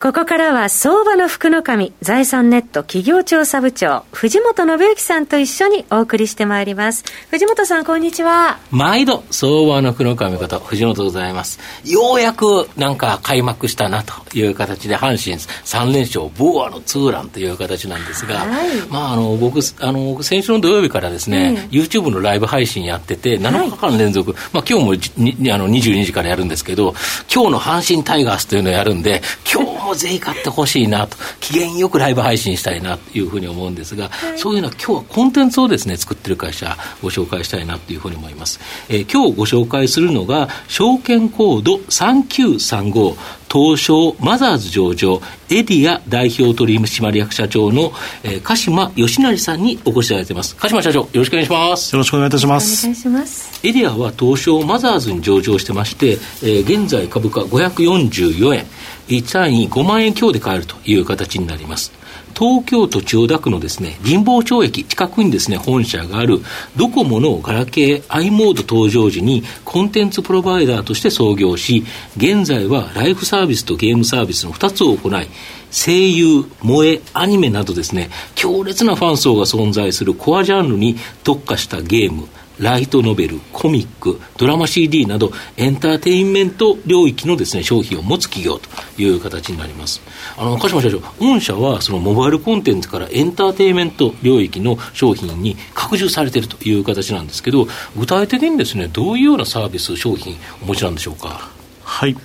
ここからは相場の福の神財産ネット企業調査部長藤本信之さんと一緒にお送りしてまいります。藤本さんこんにちは。毎度相場の福の神こと藤本でございます。ようやくなんか開幕したなという形で阪神3連勝ボーアのツーランという形なんですが、はい、まああの僕あの先週の土曜日からですね、うん、YouTube のライブ配信やってて7日間連続、はい、まあ今日もにあの22時からやるんですけど今日の阪神タイガースというのをやるんで今日もぜひ買ってほしいなと、機嫌よくライブ配信したいなというふうに思うんですが、そういうのは今日はコンテンツをですね、作ってる会社、ご紹介したいなというふうに思います。えー、今日ご紹介するのが、証券コード3935、東証マザーズ上場、エディア代表取締役社長の、えー、鹿島義成さんにお越しいただいています。鹿島社長、よろしくお願いします。よろしくお願いいたします。お願いします。エディアは東証マザーズに上場してまして、えー、現在株価544円、1単位5万円強で買えるという形になります。東京都千代田区のですね、神保町駅近くにですね、本社があるドコモのガラケー i モード登場時にコンテンツプロバイダーとして創業し、現在はライフサービスとゲームサービスの2つを行い、声優、萌え、アニメなどですね、強烈なファン層が存在するコアジャンルに特化したゲーム、ライトノベル、コミック、ドラマ CD など、エンターテインメント領域のですね、商品を持つ企業という形になります。あの、鹿島社長、御社はそのモバイルコンテンツからエンターテインメント領域の商品に拡充されているという形なんですけど、具体的にですね、どういうようなサービス、商品お持ちなんでしょうか？はい。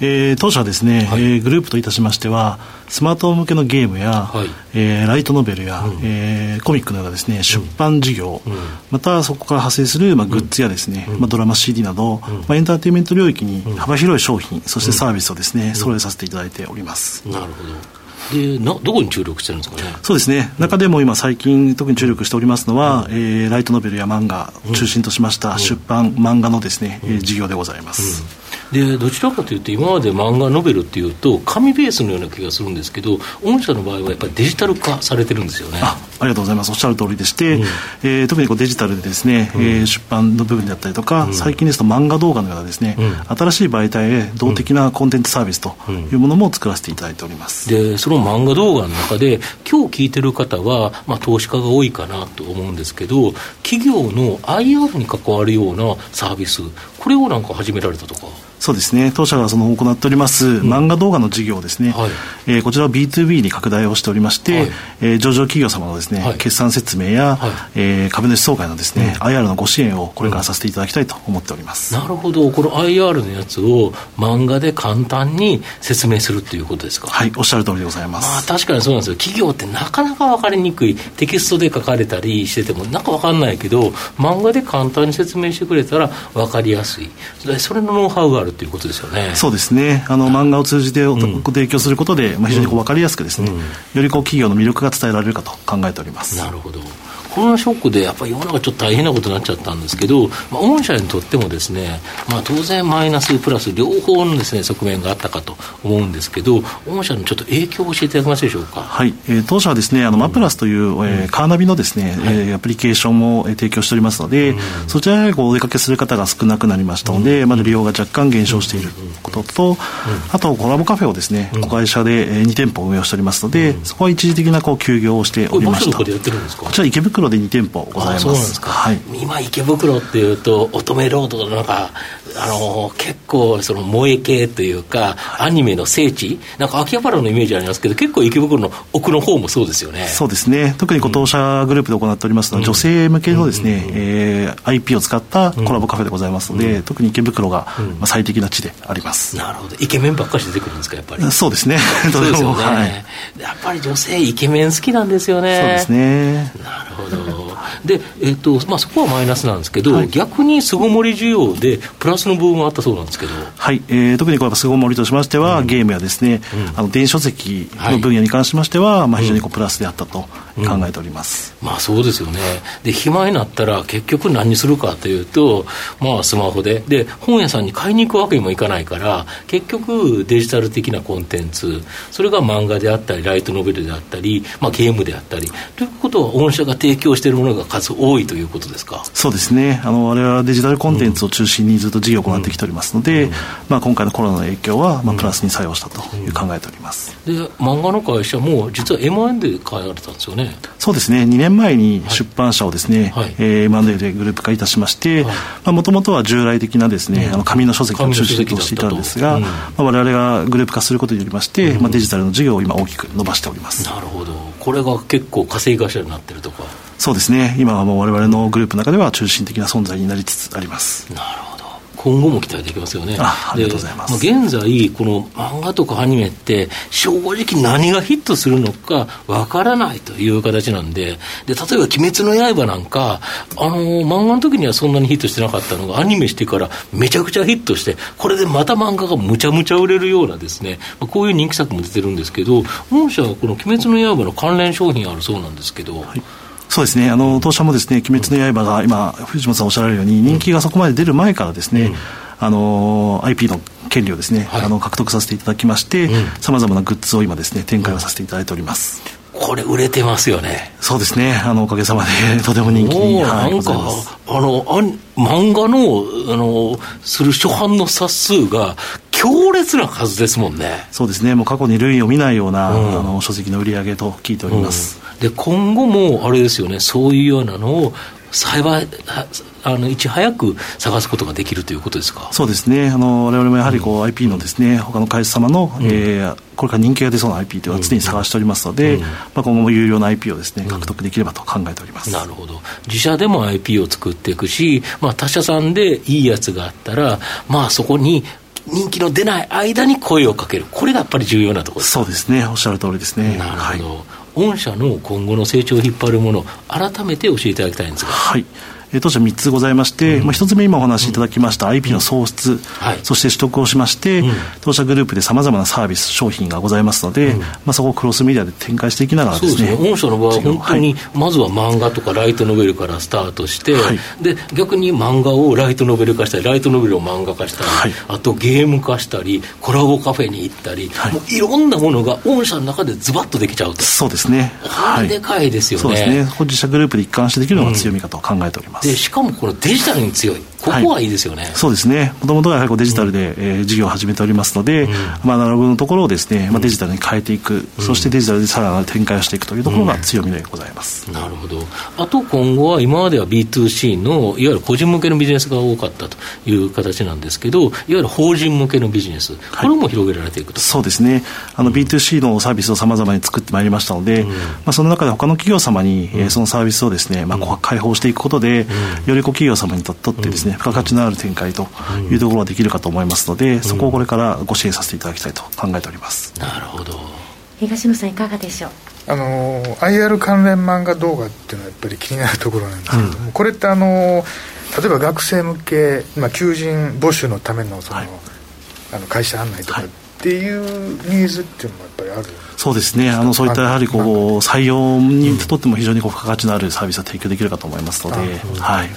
えー、当社はですね、はい、えー、グループといたしましてはスマートフォン向けのゲームや、はい、えー、ライトノベルや、うん、えー、コミックのようなですね出版事業、うん、またそこから派生する、まあ、グッズやですね、うん、まあ、ドラマ CD など、まあ、エンターテインメント領域に幅広い商品、そしてサービスをですね、揃えさせていただいております。なるほど。でなどこに注力してるんですかね？そうですね。中でも今最近特に注力しておりますのは、うん、えー、ライトノベルや漫画を中心としました出版、漫画のですね、うん、事業でございます、でどちらかというと今まで漫画ノベルっていうと紙ベースのような気がするんですけど御社の場合はやっぱりデジタル化されてるんですよね。あありがとうございます。おっしゃる通りでして、うん、えー、特にこうデジタルでですね、うん、えー、出版の部分であったりとか、うん、最近ですと漫画動画のようなですね、うん、新しい媒体へ動的なコンテンツサービスというものも作らせていただいております、でその漫画動画の中で今日聞いてる方は、まあ、投資家が多いかなと思うんですけど企業の IR に関わるようなサービスこれをなんか始められたとか。そうですね。当社がその行っております、漫画動画の事業ですね、はい、えー、こちらを B2B に拡大をしておりまして、はい、えー、上場企業様のですね、はい、決算説明や、はい、えー、株主総会のですね、うん、IR のご支援をこれからさせていただきたいと思っております、なるほど。この IR のやつを漫画で簡単に説明するということですか？はい。おっしゃる通りでございます、まあ、確かにそうなんですよ。企業ってなかなか分かりにくいテキストで書かれたりしててもなんか分かんないけど漫画で簡単に説明してくれたら分かりやすい。それのノウハウがあるということですよね。そうですね。あの漫画を通じてご提供することで、まあ、非常にこう分かりやすくですね、よりこう企業の魅力が伝えられるかと考えてております。なるほど。コロナショックでやっぱり世の中ちょっと大変なことになっちゃったんですけど、まあ、御社にとってもですね、まあ、当然マイナスプラス両方のですね側面があったかと思うんですけど御社のちょっと影響を教えていただけますでしょうか？はい、えー、当社はですねあの、マプラスという、えー、カーナビのですね、はい、えー、アプリケーションも提供しておりますので、うん、そちらへお出かけする方が少なくなりましたので、うん、まだ利用が若干減少していることと、うん、あとコラボカフェをですね、子会社で2店舗運営をしておりますので、そこは一時的なこう休業をしておりました。こちら池袋で2店舗ございます。はい、今池袋っていうと乙女ロードのなんかあの結構その萌え系というか、アニメの聖地。なんか秋葉原のイメージありますけど結構池袋の奥の方もそうですよね。そうですね。特に当社グループで行っておりますのは、うん、女性向けのですね、うん、えー、IP を使ったコラボカフェでございますので、うん、特に池袋が、まあ、最適な地であります。なるほど。イケメンばっかり出てくるんですかやっぱり。そうですね。そうですよね、はい、やっぱり女性イケメン好きなんですよね。そうですね。なるほどで、えーとまあ、そこはマイナスなんですけど、はい、逆に巣ごもり需要でプラスの部分があったそうなんですけど、はい。えー、特にこれ巣ごもりとしましては、うん、ゲームやですね、うん、あの電子書籍の分野に関しましては、はい、まあ、非常にこうプラスであったと考えております、うん、まあそうですよね。で暇になったら結局何するかというとまあスマホで。で本屋さんに買いに行くわけにもいかないから結局デジタル的なコンテンツそれが漫画であったりライトノベルであったり、まあ、ゲームであったりということは御社が提供しているものが数多いということですか？そうですね。あの我々はデジタルコンテンツを中心にずっと事業を行ってきておりますので、うん。うん、まあ、今回のコロナの影響は、まあ、プラスに作用したという考えております、で漫画の会社も実は M&A で買われたんですよねそうですね。2年前に出版社をですね、はい。えー、M&A でグループ化いたしましてもともとは従来的なですね、うん、あの紙の書籍を中心と。していたんですが、うん。まあ、我々がグループ化することによりまして、うん、まあ、デジタルの事業を今大きく伸ばしております。なるほど。これが結構稼ぎ頭になってるとか。そうですね。今はもう我々のグループの中では中心的な存在になりつつあります。なるほど今後も期待できますよね。ありがとうございます。現在、この漫画とかアニメって、正直何がヒットするのかわからないという形なんで、で、例えば鬼滅の刃なんか、あの、漫画の時にはそんなにヒットしてなかったのが、アニメしてからめちゃくちゃヒットして、これでまた漫画がむちゃむちゃ売れるようなですね、こういう人気作も出てるんですけど、御社はこの鬼滅の刃の関連商品あるそうなんですけど、はいそうですね、あの当社もですね、鬼滅の刃が今、藤本さんおっしゃられるように、人気がそこまで出る前からですね、うん、あの IP の権利をですね、はい、あの獲得させていただきまして、さまざまなグッズを今ですね、展開をさせていただいております。これ売れてますよね。そうですね。あのおかげさまで とても人気に、はい、なんかあのあ漫画のあのする初版の冊数が強烈な数ですもんね。そうですね。もう過去に類を見ないような、うん、あの書籍の売り上げと聞いております。うん、で今後もあれですよね。そういうようなのを栽培あのいち早く探すことができるということですか？そうですね、あの我々もやはりこう、うん、IP のですね他の会社様の、うん、えー、これから人気が出そうな IP というのは常に探しておりますので、うん、まあ、今後も有料な IP をですね獲得できればと考えております、なるほど、自社でも IP を作っていくし、まあ、他社さんでいいやつがあったら、まあ、そこに人気の出ない間に声をかける、これがやっぱり重要なところですそうですね、おっしゃる通りですね。なるほど、はい御社の今後の成長を引っ張るもの、改めて教えていただきたいんですが。はい当社3つございまして、うん、まあ、1つ目今お話しいただきました IP の創出、はい、そして取得をしまして、当社グループでさまざまなサービス商品がございますので、まあ、そこをクロスメディアで展開していきながらですね、ね、御社の場合本当にまずは漫画とかライトノベルからスタートして、はい、で逆に漫画をライトノベル化したりライトノベルを漫画化したり、はい、あとゲーム化したりコラボカフェに行ったり、はい、もういろんなものが御社の中でズバッとできちゃうと。そうですね。でかいですよね、そうですね。自社グループで一貫してできるのが強みかと考えております、でしかもこれデジタルに強い、ここはいいですよね、はい、そうですね、もともとはやはりデジタルで、うん、えー、事業を始めておりますので、うん、まあ、アナログのところをですね、まあ、デジタルに変えていく、うん、そしてデジタルでさらなる展開をしていくというところが強みでございます、なるほど、あと今後は、今までは B2C のいわゆる個人向けのビジネスが多かったという形なんですけど、いわゆる法人向けのビジネス、これも広げられていくと、はい、そうですね、あの B2C のサービスをさまざまに作ってまいりましたので、まあ、その中で他の企業様に、えー、そのサービスをですね、まあ、開放していくことで、よりこう企業様にとってですね、付加価値のある展開というところができるかと思いますので、そこをこれからご支援させていただきたいと考えております。なるほど。東野さんいかがでしょう？あの IR 関連漫画動画っていうのはやっぱり気になるところなんですけども、うん、これってあの例えば学生向け、まあ、求人募集のためのその、はい、あの会社案内とかっていうニーズっていうのもやっぱりあるそうですね。あのそういったやはりこう採用にとっても非常にこう付加価値のあるサービスを提供できるかと思いますので、はい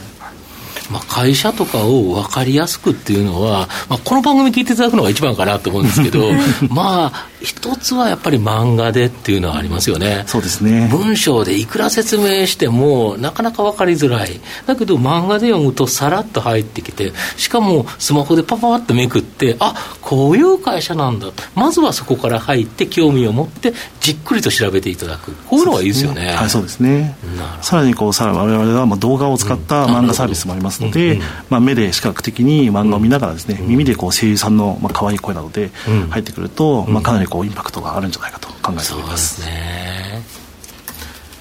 まあ、会社とかを分かりやすくっていうのは、まあ、この番組聞いていただくのが一番かなと思うんですけど、まあ、一つはやっぱり漫画でっていうのはありますよね。そうですね。文章でいくら説明しても、なかなか分かりづらい。だけど、漫画で読むとさらっと入ってきて、しかもスマホでパパッとめくって、あこういう会社なんだ。まずはそこから入って、興味を持って、じっくりと調べていただく。こういうのがいいですよね。ねはい、そうですね。さらにこう、さら我々はまあ動画を使った漫画サービスもありますので、うん、まあ、目で視覚的に漫画を見ながらですね、耳でこう声優さんのまあ可愛い声などで入ってくると、まあ、かなりこうインパクトがあるんじゃないかと考えております。ね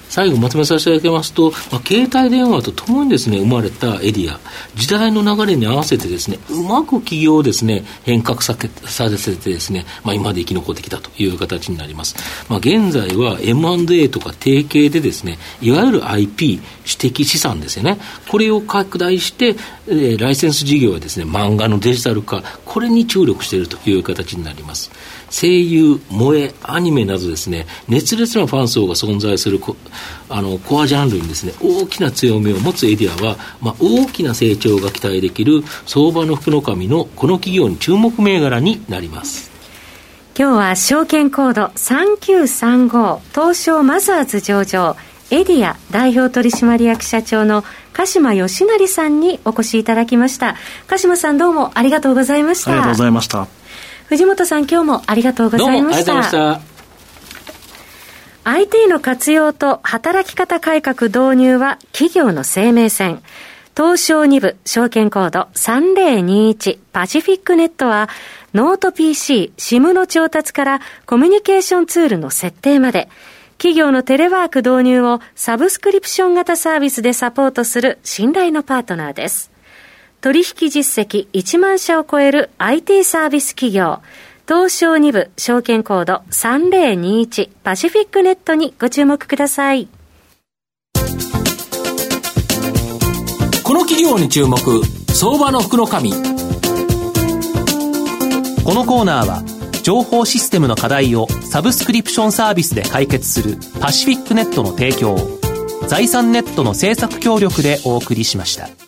最後まとめさせていただきますと、まあ、携帯電話とともにですね、生まれたエリア、時代の流れに合わせてですね、うまく企業をですね、変革させてですね、まあ、今まで生き残ってきたという形になります。まあ、現在は M&A とか提携でですね、いわゆる IP、私的資産ですよね、これを拡大して、えー、ライセンス事業はですね、漫画のデジタル化、これに注力しているという形になります。声優、萌え、アニメなどですね、熱烈なファン層が存在するコあのコアジャンルにですね、大きな強みを持つエディアは、まあ、大きな成長が期待できる相場の福の神のこの企業に注目銘柄になります。今日は証券コード3935東証マザーズ上場エディア代表取締役社長の鹿島義成さんにお越しいただきました。鹿島さんどうもありがとうございました。ありがとうございました藤本さん今日もありがとうございました。ありがとうございました。IT の活用と働き方改革導入は企業の生命線。東証2部証券コード3021パシフィックネットはノート PC、SIM の調達からコミュニケーションツールの設定まで。企業のテレワーク導入をサブスクリプション型サービスでサポートする信頼のパートナーです。取引実績1万社を超える IT サービス企業、東証2部証券コード3021パシフィックネットにご注目ください。この企業に注目、相場の福の神。このコーナーは情報システムの課題をサブスクリプションサービスで解決するパシフィックネットの提供財産ネットの制作協力でお送りしました。